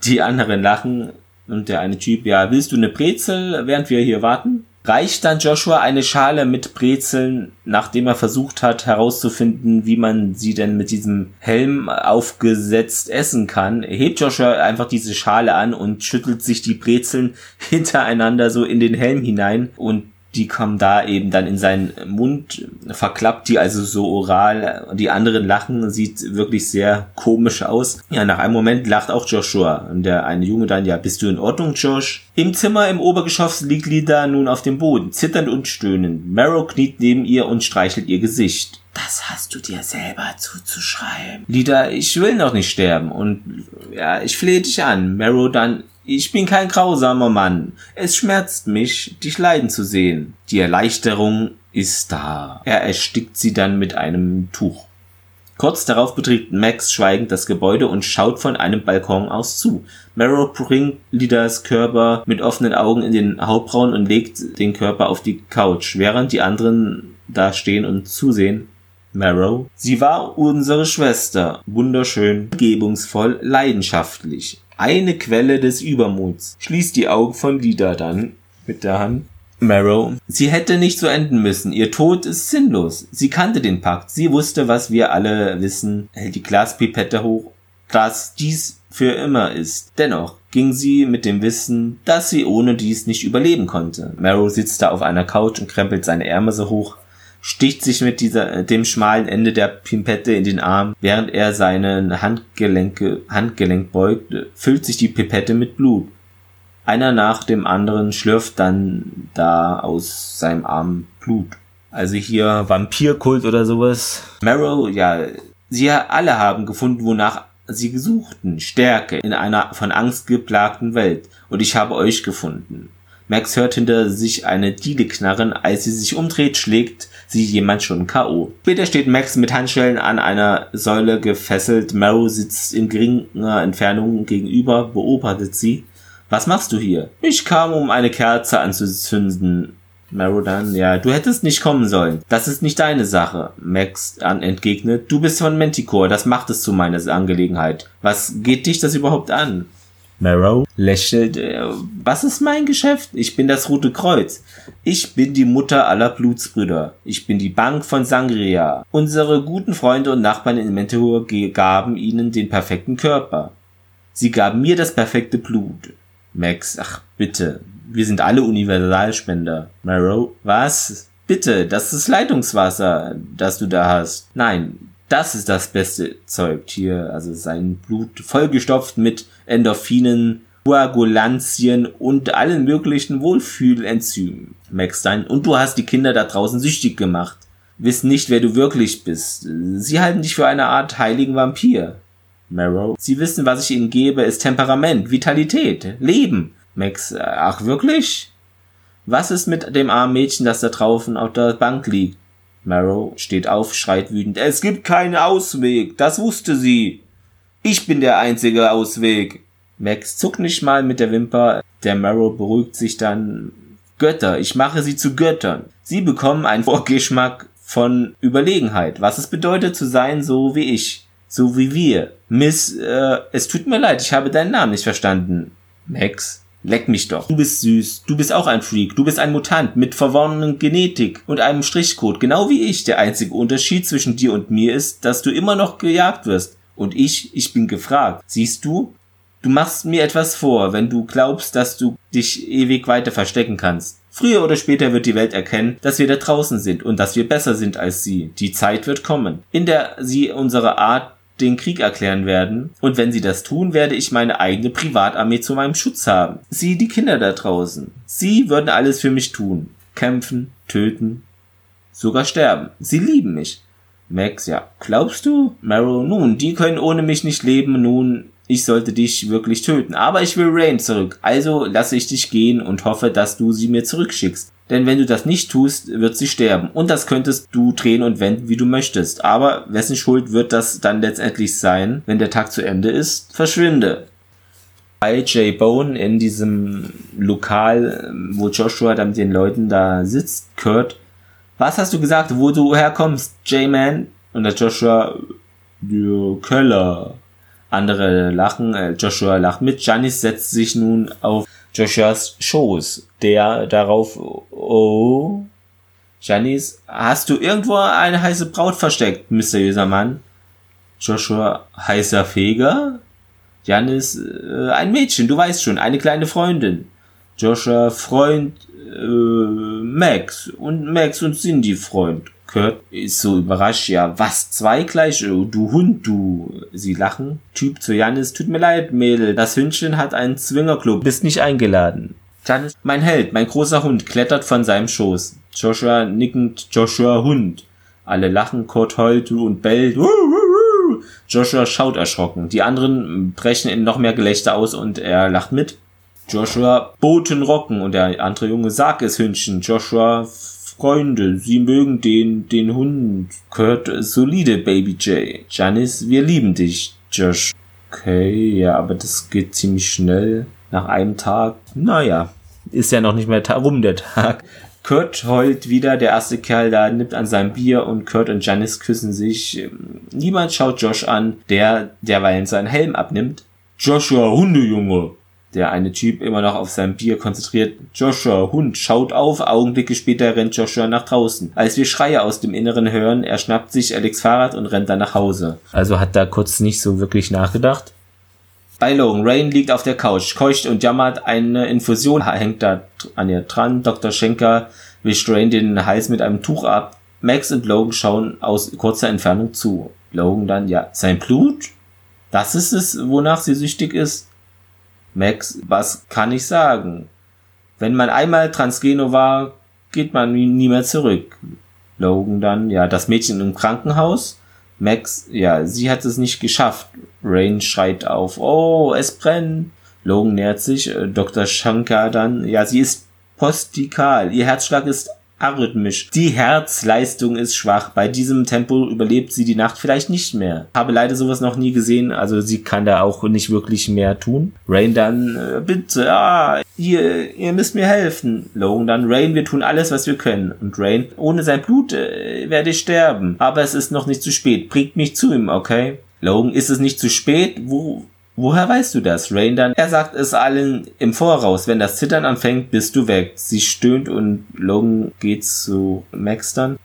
Die anderen lachen. Und der eine Typ, ja, willst du eine Brezel, während wir hier warten? Reicht dann Joshua eine Schale mit Brezeln, nachdem er versucht hat herauszufinden, wie man sie denn mit diesem Helm aufgesetzt essen kann, hebt Joshua einfach diese Schale an und schüttelt sich die Brezeln hintereinander so in den Helm hinein und die kommen da eben dann in seinen Mund, verklappt die also so oral. Die anderen lachen, sieht wirklich sehr komisch aus. Ja, nach einem Moment lacht auch Joshua. Und der eine Junge dann, ja, bist du in Ordnung, Josh? Im Zimmer im Obergeschoss liegt Lida nun auf dem Boden, zitternd und stöhnend. Marrow kniet neben ihr und streichelt ihr Gesicht. Das hast du dir selber zuzuschreiben. Lida, ich will noch nicht sterben und ja, ich flehe dich an. Marrow dann, ich bin kein grausamer Mann. Es schmerzt mich, dich leiden zu sehen. Die Erleichterung ist da. Er erstickt sie dann mit einem Tuch. Kurz darauf betritt Max schweigend das Gebäude und schaut von einem Balkon aus zu. Marrow bringt Lidas Körper mit offenen Augen in den Hauptraum und legt den Körper auf die Couch, während die anderen da stehen und zusehen. Marrow. Sie war unsere Schwester, wunderschön, gebungsvoll, leidenschaftlich. Eine Quelle des Übermuts. Schließt die Augen von Lida dann mit der Hand. Marrow. Sie hätte nicht so enden müssen. Ihr Tod ist sinnlos. Sie kannte den Pakt. Sie wusste, was wir alle wissen. Hält die Glaspipette hoch. Dass dies für immer ist. Dennoch ging sie mit dem Wissen, dass sie ohne dies nicht überleben konnte. Marrow sitzt da auf einer Couch und krempelt seine Ärmel so hoch, sticht sich mit dieser, dem schmalen Ende der Pipette in den Arm, während er seinen Handgelenke, Handgelenk beugt, füllt sich die Pipette mit Blut. Einer nach dem anderen schlürft dann da aus seinem Arm Blut. Also hier Vampirkult oder sowas. Marrow, ja, sie alle haben gefunden, wonach sie gesuchten. Stärke in einer von Angst geplagten Welt. Und ich habe euch gefunden. Max hört hinter sich eine Diele knarren. Als sie sich umdreht, schlägt sie jemand schon K.O. Später steht Max mit Handschellen an einer Säule gefesselt. Marrow sitzt in geringer Entfernung gegenüber, beobachtet sie. Was machst du hier? Ich kam, um eine Kerze anzuzünden. Marodan, ja, du hättest nicht kommen sollen. Das ist nicht deine Sache. Max an entgegnet, du bist von Manticore, das macht es zu meiner Angelegenheit. Was geht dich das überhaupt an? Marrow lächelt, äh, was ist mein Geschäft? Ich bin das Rote Kreuz. Ich bin die Mutter aller Blutsbrüder. Ich bin die Bank von Sangria. Unsere guten Freunde und Nachbarn in Mentor gaben ihnen den perfekten Körper. Sie gaben mir das perfekte Blut. Max, ach bitte, wir sind alle Universalspender. Marrow, was? Bitte, das ist Leitungswasser, das du da hast. Nein, das ist das beste Zeug hier. Also sein Blut vollgestopft mit Endorphinen, Coagulantien und allen möglichen Wohlfühlenzymen. Max Stein, und du hast die Kinder da draußen süchtig gemacht. Wissen nicht, wer du wirklich bist. Sie halten dich für eine Art heiligen Vampir. Marrow. Sie wissen, was ich ihnen gebe, ist Temperament, Vitalität, Leben. Max, äh, ach wirklich? Was ist mit dem armen Mädchen, das da draußen auf der Bank liegt? Marrow steht auf, schreit wütend. Es gibt keinen Ausweg, das wusste sie. Ich bin der einzige Ausweg. Max zuckt nicht mal mit der Wimper. Der Marrow beruhigt sich dann. Götter, ich mache sie zu Göttern. Sie bekommen einen Vorgeschmack von Überlegenheit, was es bedeutet zu sein so wie ich so wie wir. Miss, äh, es tut mir leid, ich habe deinen Namen nicht verstanden. Max, leck mich doch. Du bist süß, du bist auch ein Freak, du bist ein Mutant mit verworrenen Genetik und einem Strichcode, genau wie ich. Der einzige Unterschied zwischen dir und mir ist, dass du immer noch gejagt wirst. Und ich, ich bin gefragt. Siehst du? Du machst mir etwas vor, wenn du glaubst, dass du dich ewig weiter verstecken kannst. Früher oder später wird die Welt erkennen, dass wir da draußen sind und dass wir besser sind als sie. Die Zeit wird kommen, in der sie unsere Art den Krieg erklären werden. Und wenn sie das tun, werde ich meine eigene Privatarmee zu meinem Schutz haben. Sie, die Kinder da draußen. Sie würden alles für mich tun. Kämpfen, töten, sogar sterben. Sie lieben mich. Max, ja. Glaubst du? Marrow, nun, die können ohne mich nicht leben. Nun, ich sollte dich wirklich töten. Aber ich will Rain zurück. Also lasse ich dich gehen und hoffe, dass du sie mir zurückschickst. Denn wenn du das nicht tust, wird sie sterben. Und das könntest du drehen und wenden, wie du möchtest. Aber wessen Schuld wird das dann letztendlich sein, wenn der Tag zu Ende ist? Verschwinde. Bei Jay Bone in diesem Lokal, wo Joshua dann mit den Leuten da sitzt, Kurt, was hast du gesagt, wo du herkommst, J-Man? Und der Joshua, der Keller. Andere lachen, äh, Joshua lacht mit. Janice setzt sich nun auf Joshuas Schoß, der darauf, oh, Janice, hast du irgendwo eine heiße Braut versteckt, mysteriöser Mann? Joshua, heißer Feger? Janis, äh, ein Mädchen, du weißt schon, eine kleine Freundin. Joshua, Freund, äh, Max. Und Max und Cindy, Freund. Kurt ist so überrascht, ja, was, zwei gleich, oh, du Hund, du. Sie lachen. Typ zu Janis, tut mir leid, Mädel, das Hündchen hat einen Zwingerclub, bist nicht eingeladen. Janis, mein Held, mein großer Hund, klettert von seinem Schoß. Joshua nickend, Joshua Hund. Alle lachen, Kurt heult und bellt. Joshua schaut erschrocken. Die anderen brechen in noch mehr Gelächter aus und er lacht mit. Joshua Boten rocken und der andere Junge sag es Hündchen. Joshua Freunde, sie mögen den, den Hund. Kurt, solide, Baby J. Janice, wir lieben dich. Josh, okay, ja, aber das geht ziemlich schnell. Nach einem Tag, naja, ist ja noch nicht mehr rum der Tag. Kurt heult wieder, der erste Kerl da nimmt an seinem Bier und Kurt und Janice küssen sich. Niemand schaut Josh an, der derweilen seinen Helm abnimmt. Joshua, Hundejunge! Der eine Typ immer noch auf sein Bier konzentriert. Joshua, Hund, schaut auf. Augenblicke später rennt Joshua nach draußen. Als wir Schreie aus dem Inneren hören, er schnappt sich Alex Fahrrad und rennt dann nach Hause. Also hat da kurz nicht so wirklich nachgedacht. Bei Logan, Rain liegt auf der Couch, keucht und jammert, eine Infusion hängt da an ihr dran. Dr. Schenker wischt Rain den Hals mit einem Tuch ab. Max und Logan schauen aus kurzer Entfernung zu. Logan dann, ja, sein Blut? Das ist es, wonach sie süchtig ist? Max, was kann ich sagen? Wenn man einmal Transgeno war, geht man nie mehr zurück. Logan dann, ja, das Mädchen im Krankenhaus. Max, ja, sie hat es nicht geschafft. Rain schreit auf, oh, es brennt. Logan nähert sich, äh, Dr. Shankar dann, ja, sie ist postikal, ihr Herzschlag ist arrhythmisch. Die Herzleistung ist schwach. Bei diesem Tempo überlebt sie die Nacht vielleicht nicht mehr. Habe leider sowas noch nie gesehen, also sie kann da auch nicht wirklich mehr tun. Rain dann, äh, bitte, ah, ihr, ihr müsst mir helfen. Logan dann, Rain, wir tun alles, was wir können. Und Rain, ohne sein Blut äh, werde ich sterben. Aber es ist noch nicht zu spät. Bringt mich zu ihm, okay? Logan, ist es nicht zu spät? Wo, Woher weißt du das? Rain dann, er sagt es allen im Voraus. Wenn das Zittern anfängt, bist du weg. Sie stöhnt und Logan geht zu Max dann.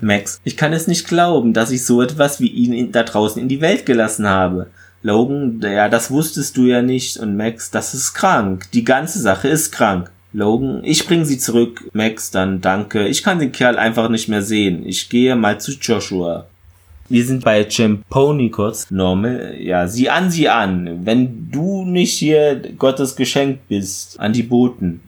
Max, ich kann es nicht glauben, dass ich so etwas wie ihn da draußen in die Welt gelassen habe. Logan, ja, das wusstest du ja nicht. Und Max, das ist krank. Die ganze Sache ist krank. Logan, ich bring sie zurück. Max, dann danke. Ich kann den Kerl einfach nicht mehr sehen. Ich gehe mal zu Joshua. Wir sind bei Champoni kurz. Normal, ja, sieh an, sieh an. Wenn du nicht hier Gottes Geschenk bist, an die Boten.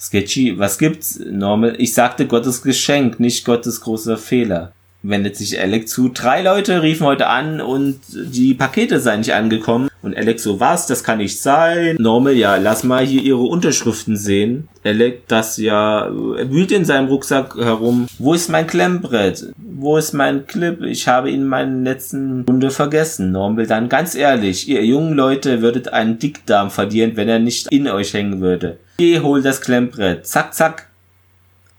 Sketchy, was gibt's? Normal, ich sagte Gottes Geschenk, nicht Gottes großer Fehler. Wendet sich Alec zu. Drei Leute riefen heute an und die Pakete seien nicht angekommen. Und Alex so, was, das kann nicht sein. Normal, ja, lass mal hier ihre Unterschriften sehen. Alex, das ja, er wühlt in seinem Rucksack herum. Wo ist mein Klemmbrett? Wo ist mein Clip? Ich habe ihn in meinen letzten Runde vergessen. Normal, dann ganz ehrlich, ihr jungen Leute würdet einen Dickdarm verlieren, wenn er nicht in euch hängen würde. Geh, hol das Klemmbrett. Zack, zack.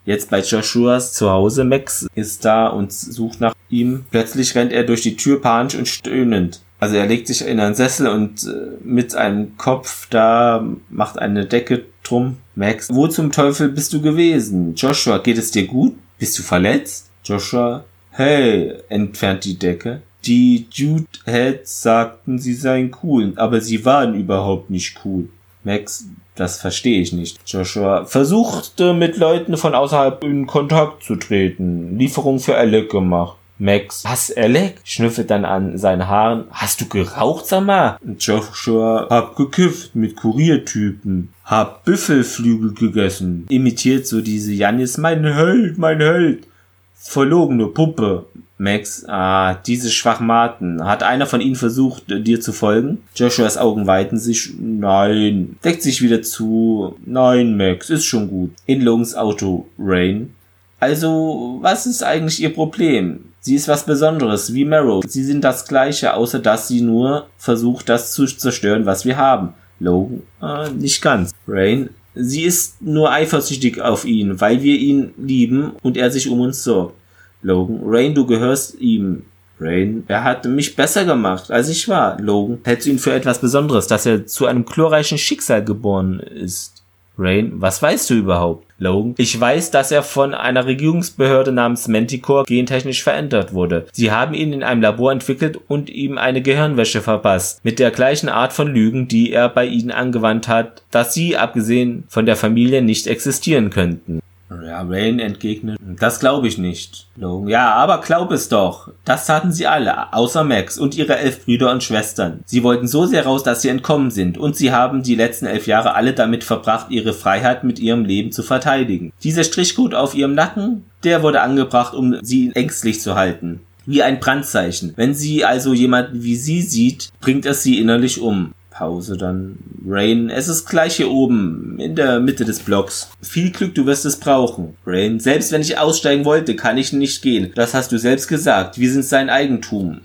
Jetzt bei Joshuas zu Hause. Max ist da und sucht nach ihm. Plötzlich rennt er durch die Tür panisch und stöhnend. Also er legt sich in einen Sessel und äh, mit einem Kopf da macht eine Decke drum. Max, wo zum Teufel bist du gewesen? Joshua, geht es dir gut? Bist du verletzt? Joshua, hey, entfernt die Decke. Die Jude Heads sagten, sie seien cool, aber sie waren überhaupt nicht cool. Max, das verstehe ich nicht. Joshua versuchte mit Leuten von außerhalb in Kontakt zu treten. Lieferung für Alec gemacht. Max, was, Alec? Schnüffelt dann an seinen Haaren. Hast du geraucht, sag mal? Joshua, hab gekifft mit Kuriertypen. Hab Büffelflügel gegessen. Imitiert so diese Janis, mein Held, mein Held. Verlogene Puppe. Max, ah, diese Schwachmaten. Hat einer von ihnen versucht, dir zu folgen? Joshuas Augen weiten sich. Nein. Deckt sich wieder zu. Nein, Max, ist schon gut. In Logans Auto. Rain. Also, was ist eigentlich ihr Problem? Sie ist was Besonderes, wie Marrow. Sie sind das Gleiche, außer dass sie nur versucht, das zu zerstören, was wir haben. Logan, äh, nicht ganz. Rain, sie ist nur eifersüchtig auf ihn, weil wir ihn lieben und er sich um uns sorgt. Logan, Rain, du gehörst ihm. Rain, er hat mich besser gemacht, als ich war. Logan, hältst du ihn für etwas Besonderes, dass er zu einem glorreichen Schicksal geboren ist? Rain, was weißt du überhaupt? Logan, ich weiß, dass er von einer Regierungsbehörde namens Manticore gentechnisch verändert wurde. Sie haben ihn in einem Labor entwickelt und ihm eine Gehirnwäsche verpasst. Mit der gleichen Art von Lügen, die er bei ihnen angewandt hat, dass sie, abgesehen von der Familie, nicht existieren könnten. Ja, Rain entgegnet, das glaube ich nicht. Logan, ja, aber glaub es doch. Das taten sie alle, außer Max und ihre elf Brüder und Schwestern. Sie wollten so sehr raus, dass sie entkommen sind, und sie haben die letzten elf Jahre alle damit verbracht, ihre Freiheit mit ihrem Leben zu verteidigen. Dieser Strichcode auf ihrem Nacken, der wurde angebracht, um sie ängstlich zu halten wie ein Brandzeichen. Wenn sie also jemanden wie sie sieht, bringt es sie innerlich um. Pause dann. Rain, es ist gleich hier oben, in der Mitte des Blocks. Viel Glück, du wirst es brauchen. Rain, selbst wenn ich aussteigen wollte, kann ich nicht gehen. Das hast du selbst gesagt. Wir sind sein Eigentum.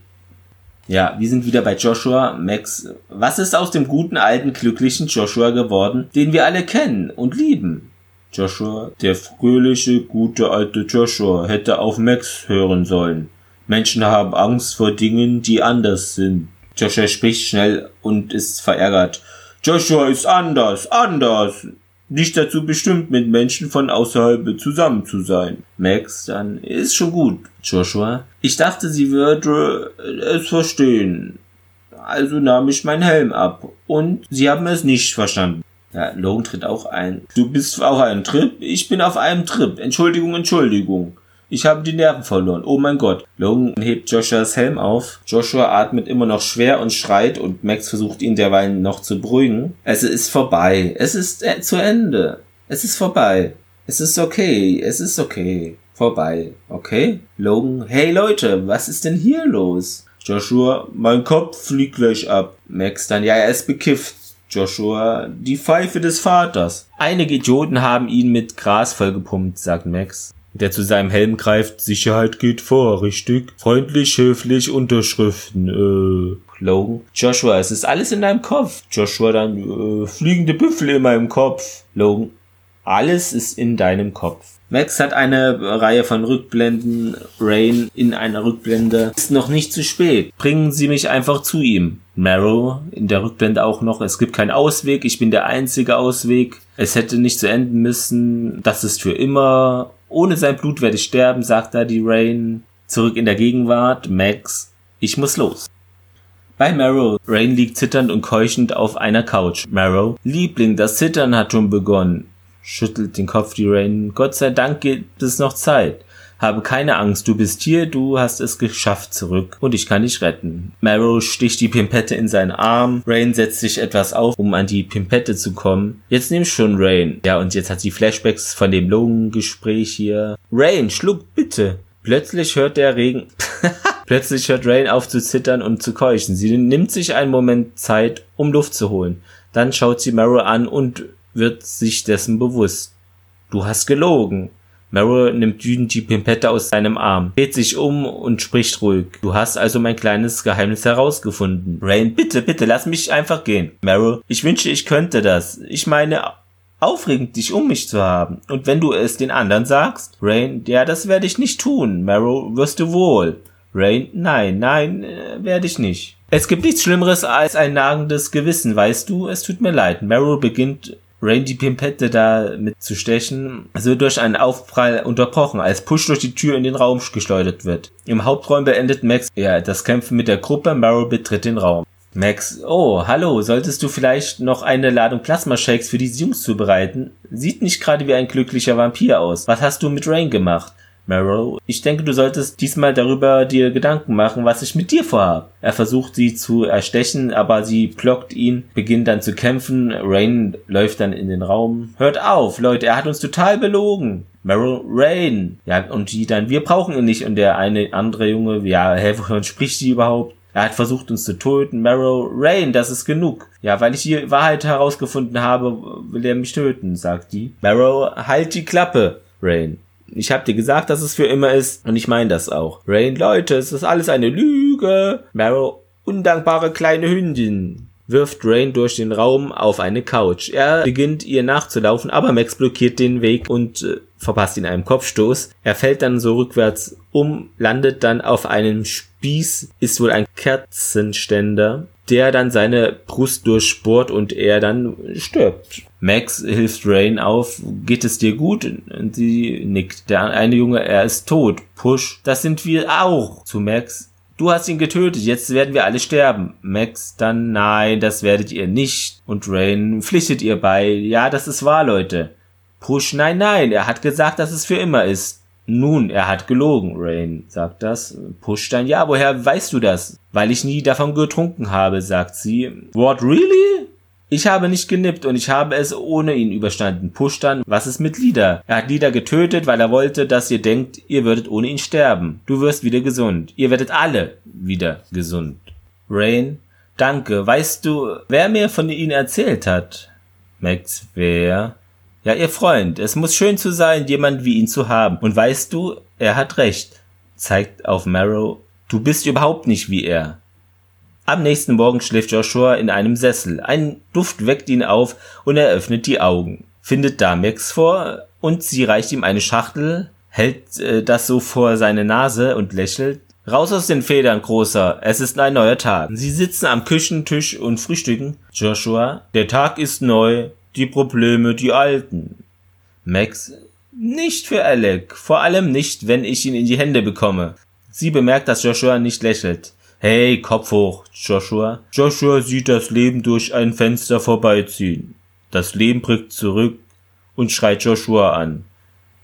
Ja, wir sind wieder bei Joshua. Max, was ist aus dem guten, alten, glücklichen Joshua geworden, den wir alle kennen und lieben? Joshua, der fröhliche, gute alte Joshua, hätte auf Max hören sollen. Menschen haben Angst vor Dingen, die anders sind. Joshua spricht schnell und ist verärgert. Joshua ist anders, anders. Nicht dazu bestimmt, mit Menschen von außerhalb zusammen zu sein. Max, dann ist schon gut. Joshua, ich dachte, sie würde es verstehen. Also nahm ich meinen Helm ab. Und sie haben es nicht verstanden. Ja, Logan tritt auch ein. Du bist auf einem Trip? Ich bin auf einem Trip. Entschuldigung, Entschuldigung. Ich habe die Nerven verloren. Oh mein Gott. Logan hebt Joshuas Helm auf. Joshua atmet immer noch schwer und schreit und Max versucht ihn derweil noch zu beruhigen. Es ist vorbei. Es ist äh, zu Ende. Es ist vorbei. Es ist okay. Es ist okay. Vorbei. Okay? Logan, hey Leute, was ist denn hier los? Joshua, mein Kopf fliegt gleich ab. Max dann, ja, er ist bekifft. Joshua, die Pfeife des Vaters. Einige Idioten haben ihn mit Gras vollgepumpt, sagt Max der zu seinem Helm greift. Sicherheit geht vor, richtig? Freundlich, höflich, Unterschriften, äh. Logan. Joshua, es ist alles in deinem Kopf. Joshua dann, äh, fliegende Büffel in meinem Kopf. Logan. Alles ist in deinem Kopf. Max hat eine Reihe von Rückblenden. Rain in einer Rückblende. Ist noch nicht zu spät. Bringen Sie mich einfach zu ihm. Marrow in der Rückblende auch noch. Es gibt keinen Ausweg. Ich bin der einzige Ausweg. Es hätte nicht zu enden müssen. Das ist für immer. Ohne sein Blut werde ich sterben, sagt da die Rain. Zurück in der Gegenwart. Max, ich muss los. Bei Marrow. Rain liegt zitternd und keuchend auf einer Couch. Marrow. Liebling, das Zittern hat schon begonnen. Schüttelt den Kopf die Rain. Gott sei Dank gibt es noch Zeit. Habe keine Angst, du bist hier, du hast es geschafft zurück und ich kann dich retten. Marrow sticht die Pimpette in seinen Arm. Rain setzt sich etwas auf, um an die Pimpette zu kommen. Jetzt nimm schon Rain. Ja, und jetzt hat sie Flashbacks von dem Logan-Gespräch hier. Rain, schluck bitte. Plötzlich hört der Regen. Plötzlich hört Rain auf zu zittern und zu keuchen. Sie nimmt sich einen Moment Zeit, um Luft zu holen. Dann schaut sie Marrow an und wird sich dessen bewusst. Du hast gelogen. Meryl nimmt wütend die Pimpette aus seinem Arm, dreht sich um und spricht ruhig. Du hast also mein kleines Geheimnis herausgefunden. Rain, bitte, bitte, lass mich einfach gehen. Meryl, ich wünsche, ich könnte das. Ich meine, aufregend, dich um mich zu haben. Und wenn du es den anderen sagst? Rain, ja, das werde ich nicht tun. Meryl, wirst du wohl. Rain, nein, nein, äh, werde ich nicht. Es gibt nichts Schlimmeres als ein nagendes Gewissen, weißt du? Es tut mir leid. Meryl beginnt Rain die Pimpette da mit zu stechen, so durch einen Aufprall unterbrochen, als Push durch die Tür in den Raum geschleudert wird. Im Hauptraum beendet Max ja das Kämpfen mit der Gruppe, Meryl betritt den Raum. Max, oh, hallo, solltest du vielleicht noch eine Ladung Plasma-Shakes für diese Jungs zubereiten? Sieht nicht gerade wie ein glücklicher Vampir aus. Was hast du mit Rain gemacht? Marrow, ich denke, du solltest diesmal darüber dir Gedanken machen, was ich mit dir vorhabe. Er versucht sie zu erstechen, aber sie blockt ihn, beginnt dann zu kämpfen. Rain läuft dann in den Raum. Hört auf, Leute, er hat uns total belogen. Meryl, Rain. Ja, und die dann, wir brauchen ihn nicht. Und der eine andere Junge, ja, hä, wovon spricht sie überhaupt? Er hat versucht, uns zu töten. Meryl, Rain, das ist genug. Ja, weil ich die Wahrheit herausgefunden habe, will er mich töten, sagt die. Meryl, halt die Klappe, Rain. Ich hab dir gesagt, dass es für immer ist und ich meine das auch. Rain, Leute, es ist alles eine Lüge. Meryl, undankbare kleine Hündin wirft Rain durch den Raum auf eine Couch. Er beginnt ihr nachzulaufen, aber Max blockiert den Weg und äh, verpasst ihn einen Kopfstoß. Er fällt dann so rückwärts um, landet dann auf einem Spieß, ist wohl ein Kerzenständer, der dann seine Brust durchbohrt und er dann stirbt. Max hilft Rain auf. Geht es dir gut? Und sie nickt. Der eine Junge, er ist tot. Push. Das sind wir auch. Zu Max. Du hast ihn getötet, jetzt werden wir alle sterben. Max dann, nein, das werdet ihr nicht. Und Rain pflichtet ihr bei, ja, das ist wahr, Leute. Push, nein, nein, er hat gesagt, dass es für immer ist. Nun, er hat gelogen, Rain sagt das. Push dann, ja, woher weißt du das? Weil ich nie davon getrunken habe, sagt sie. What, really? Ich habe nicht genippt und ich habe es ohne ihn überstanden. Push dann, was ist mit Lida? Er hat Lida getötet, weil er wollte, dass ihr denkt, ihr würdet ohne ihn sterben. Du wirst wieder gesund. Ihr werdet alle wieder gesund. Rain, Danke. Weißt du, wer mir von Ihnen erzählt hat? Max, wer? Ja, Ihr Freund. Es muss schön zu sein, jemand wie ihn zu haben. Und weißt du, er hat recht. Zeigt auf Marrow. Du bist überhaupt nicht wie er. Am nächsten Morgen schläft Joshua in einem Sessel. Ein Duft weckt ihn auf und er öffnet die Augen. Findet da Max vor und sie reicht ihm eine Schachtel, hält äh, das so vor seine Nase und lächelt. Raus aus den Federn, Großer. Es ist ein neuer Tag. Sie sitzen am Küchentisch und frühstücken. Joshua, der Tag ist neu. Die Probleme, die alten. Max, nicht für Alec. Vor allem nicht, wenn ich ihn in die Hände bekomme. Sie bemerkt, dass Joshua nicht lächelt. Hey, Kopf hoch, Joshua. Joshua sieht das Leben durch ein Fenster vorbeiziehen. Das Leben prickt zurück und schreit Joshua an.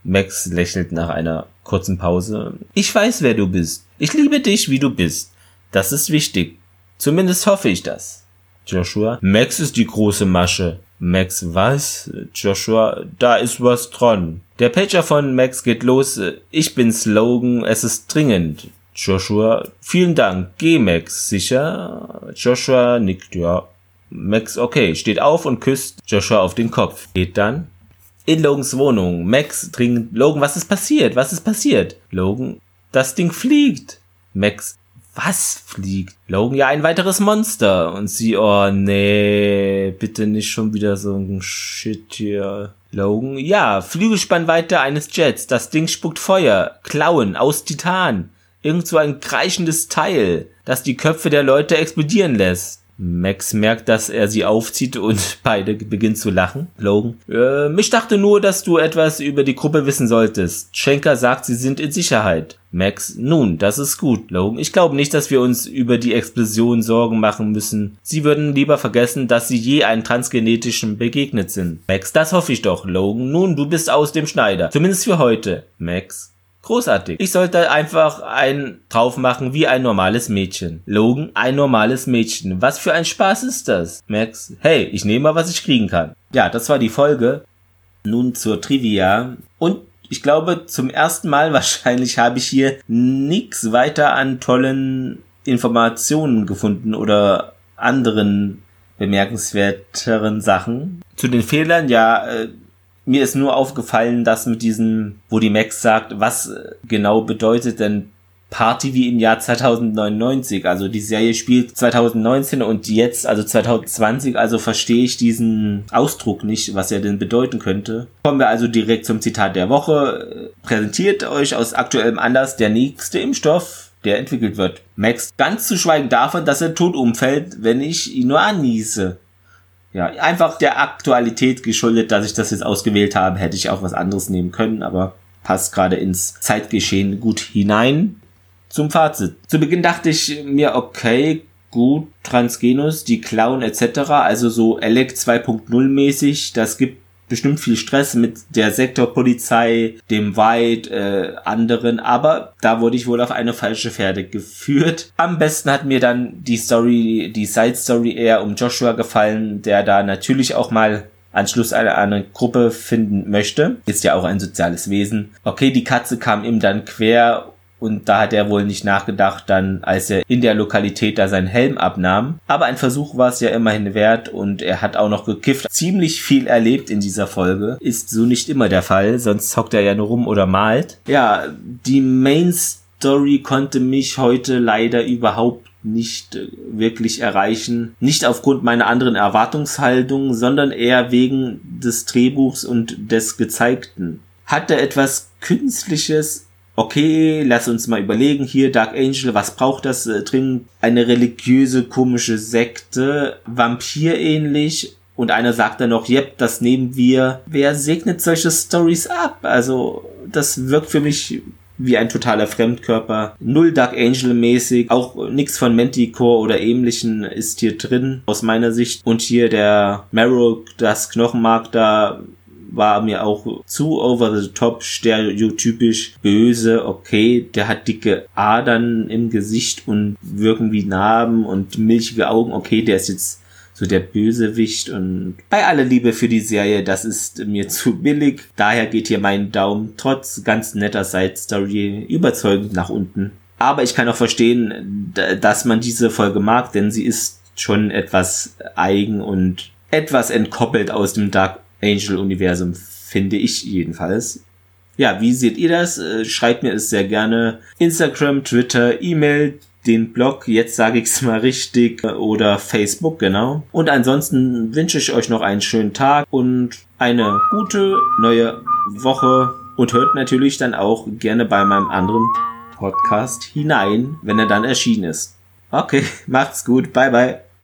Max lächelt nach einer kurzen Pause. Ich weiß, wer du bist. Ich liebe dich, wie du bist. Das ist wichtig. Zumindest hoffe ich das. Joshua. Max ist die große Masche. Max, was? Joshua, da ist was dran. Der Pager von Max geht los. Ich bin Slogan, es ist dringend. Joshua, vielen Dank. Geh, Max. Sicher? Joshua nickt, ja. Max, okay, steht auf und küsst Joshua auf den Kopf. Geht dann in Logans Wohnung. Max dringend, Logan, was ist passiert? Was ist passiert? Logan, das Ding fliegt. Max, was fliegt? Logan, ja, ein weiteres Monster. Und sie, oh nee, bitte nicht schon wieder so ein Shit hier. Logan, ja, Flügelspannweite eines Jets. Das Ding spuckt Feuer. Klauen aus Titan. Irgend so ein kreischendes Teil, das die Köpfe der Leute explodieren lässt. Max merkt, dass er sie aufzieht und beide beginnen zu lachen. Logan. Äh, ich dachte nur, dass du etwas über die Gruppe wissen solltest. Schenker sagt, sie sind in Sicherheit. Max. Nun, das ist gut, Logan. Ich glaube nicht, dass wir uns über die Explosion Sorgen machen müssen. Sie würden lieber vergessen, dass sie je einen transgenetischen begegnet sind. Max. Das hoffe ich doch, Logan. Nun, du bist aus dem Schneider. Zumindest für heute. Max. Großartig. Ich sollte einfach ein drauf machen wie ein normales Mädchen. Logan, ein normales Mädchen. Was für ein Spaß ist das? Max, hey, ich nehme mal, was ich kriegen kann. Ja, das war die Folge. Nun zur Trivia. Und ich glaube, zum ersten Mal wahrscheinlich habe ich hier nichts weiter an tollen Informationen gefunden oder anderen bemerkenswerteren Sachen. Zu den Fehlern, ja, äh, mir ist nur aufgefallen, dass mit diesem, wo die Max sagt, was genau bedeutet denn Party wie im Jahr 2099. Also die Serie spielt 2019 und jetzt, also 2020, also verstehe ich diesen Ausdruck nicht, was er denn bedeuten könnte. Kommen wir also direkt zum Zitat der Woche. Präsentiert euch aus aktuellem Anlass der nächste Impfstoff, der entwickelt wird. Max, ganz zu schweigen davon, dass er tot umfällt, wenn ich ihn nur anniese ja, einfach der Aktualität geschuldet, dass ich das jetzt ausgewählt habe, hätte ich auch was anderes nehmen können, aber passt gerade ins Zeitgeschehen gut hinein. Zum Fazit. Zu Beginn dachte ich mir, okay, gut, Transgenus, die Clown etc., also so Elec 2.0 mäßig, das gibt bestimmt viel Stress mit der Sektorpolizei, dem White, äh, anderen, aber da wurde ich wohl auf eine falsche Pferde geführt. Am besten hat mir dann die Story, die Side Story eher um Joshua gefallen, der da natürlich auch mal Anschluss an eine Gruppe finden möchte. Ist ja auch ein soziales Wesen. Okay, die Katze kam ihm dann quer und da hat er wohl nicht nachgedacht, dann als er in der Lokalität da seinen Helm abnahm. Aber ein Versuch war es ja immerhin wert und er hat auch noch gekifft. Ziemlich viel erlebt in dieser Folge. Ist so nicht immer der Fall, sonst hockt er ja nur rum oder malt. Ja, die Main Story konnte mich heute leider überhaupt nicht äh, wirklich erreichen. Nicht aufgrund meiner anderen Erwartungshaltung, sondern eher wegen des Drehbuchs und des Gezeigten. Hatte etwas Künstliches, okay, lass uns mal überlegen, hier Dark Angel, was braucht das äh, dringend? Eine religiöse, komische Sekte, Vampir ähnlich. Und einer sagt dann noch, yep, das nehmen wir. Wer segnet solche Stories ab? Also, das wirkt für mich wie ein totaler Fremdkörper. Null Dark Angel mäßig. Auch nichts von Manticore oder ähnlichen ist hier drin, aus meiner Sicht. Und hier der Marrow, das Knochenmark da war mir auch zu over the top, stereotypisch böse. Okay, der hat dicke Adern im Gesicht und wirken wie Narben und milchige Augen. Okay, der ist jetzt so der Bösewicht und bei aller Liebe für die Serie, das ist mir zu billig. Daher geht hier mein Daumen trotz ganz netter Side Story überzeugend nach unten. Aber ich kann auch verstehen, dass man diese Folge mag, denn sie ist schon etwas eigen und etwas entkoppelt aus dem Dark Angel Universum, finde ich jedenfalls. Ja, wie seht ihr das? Äh, schreibt mir es sehr gerne. Instagram, Twitter, E-Mail, den Blog, jetzt sage ich es mal richtig, oder Facebook, genau. Und ansonsten wünsche ich euch noch einen schönen Tag und eine gute neue Woche und hört natürlich dann auch gerne bei meinem anderen Podcast hinein, wenn er dann erschienen ist. Okay, macht's gut, bye bye.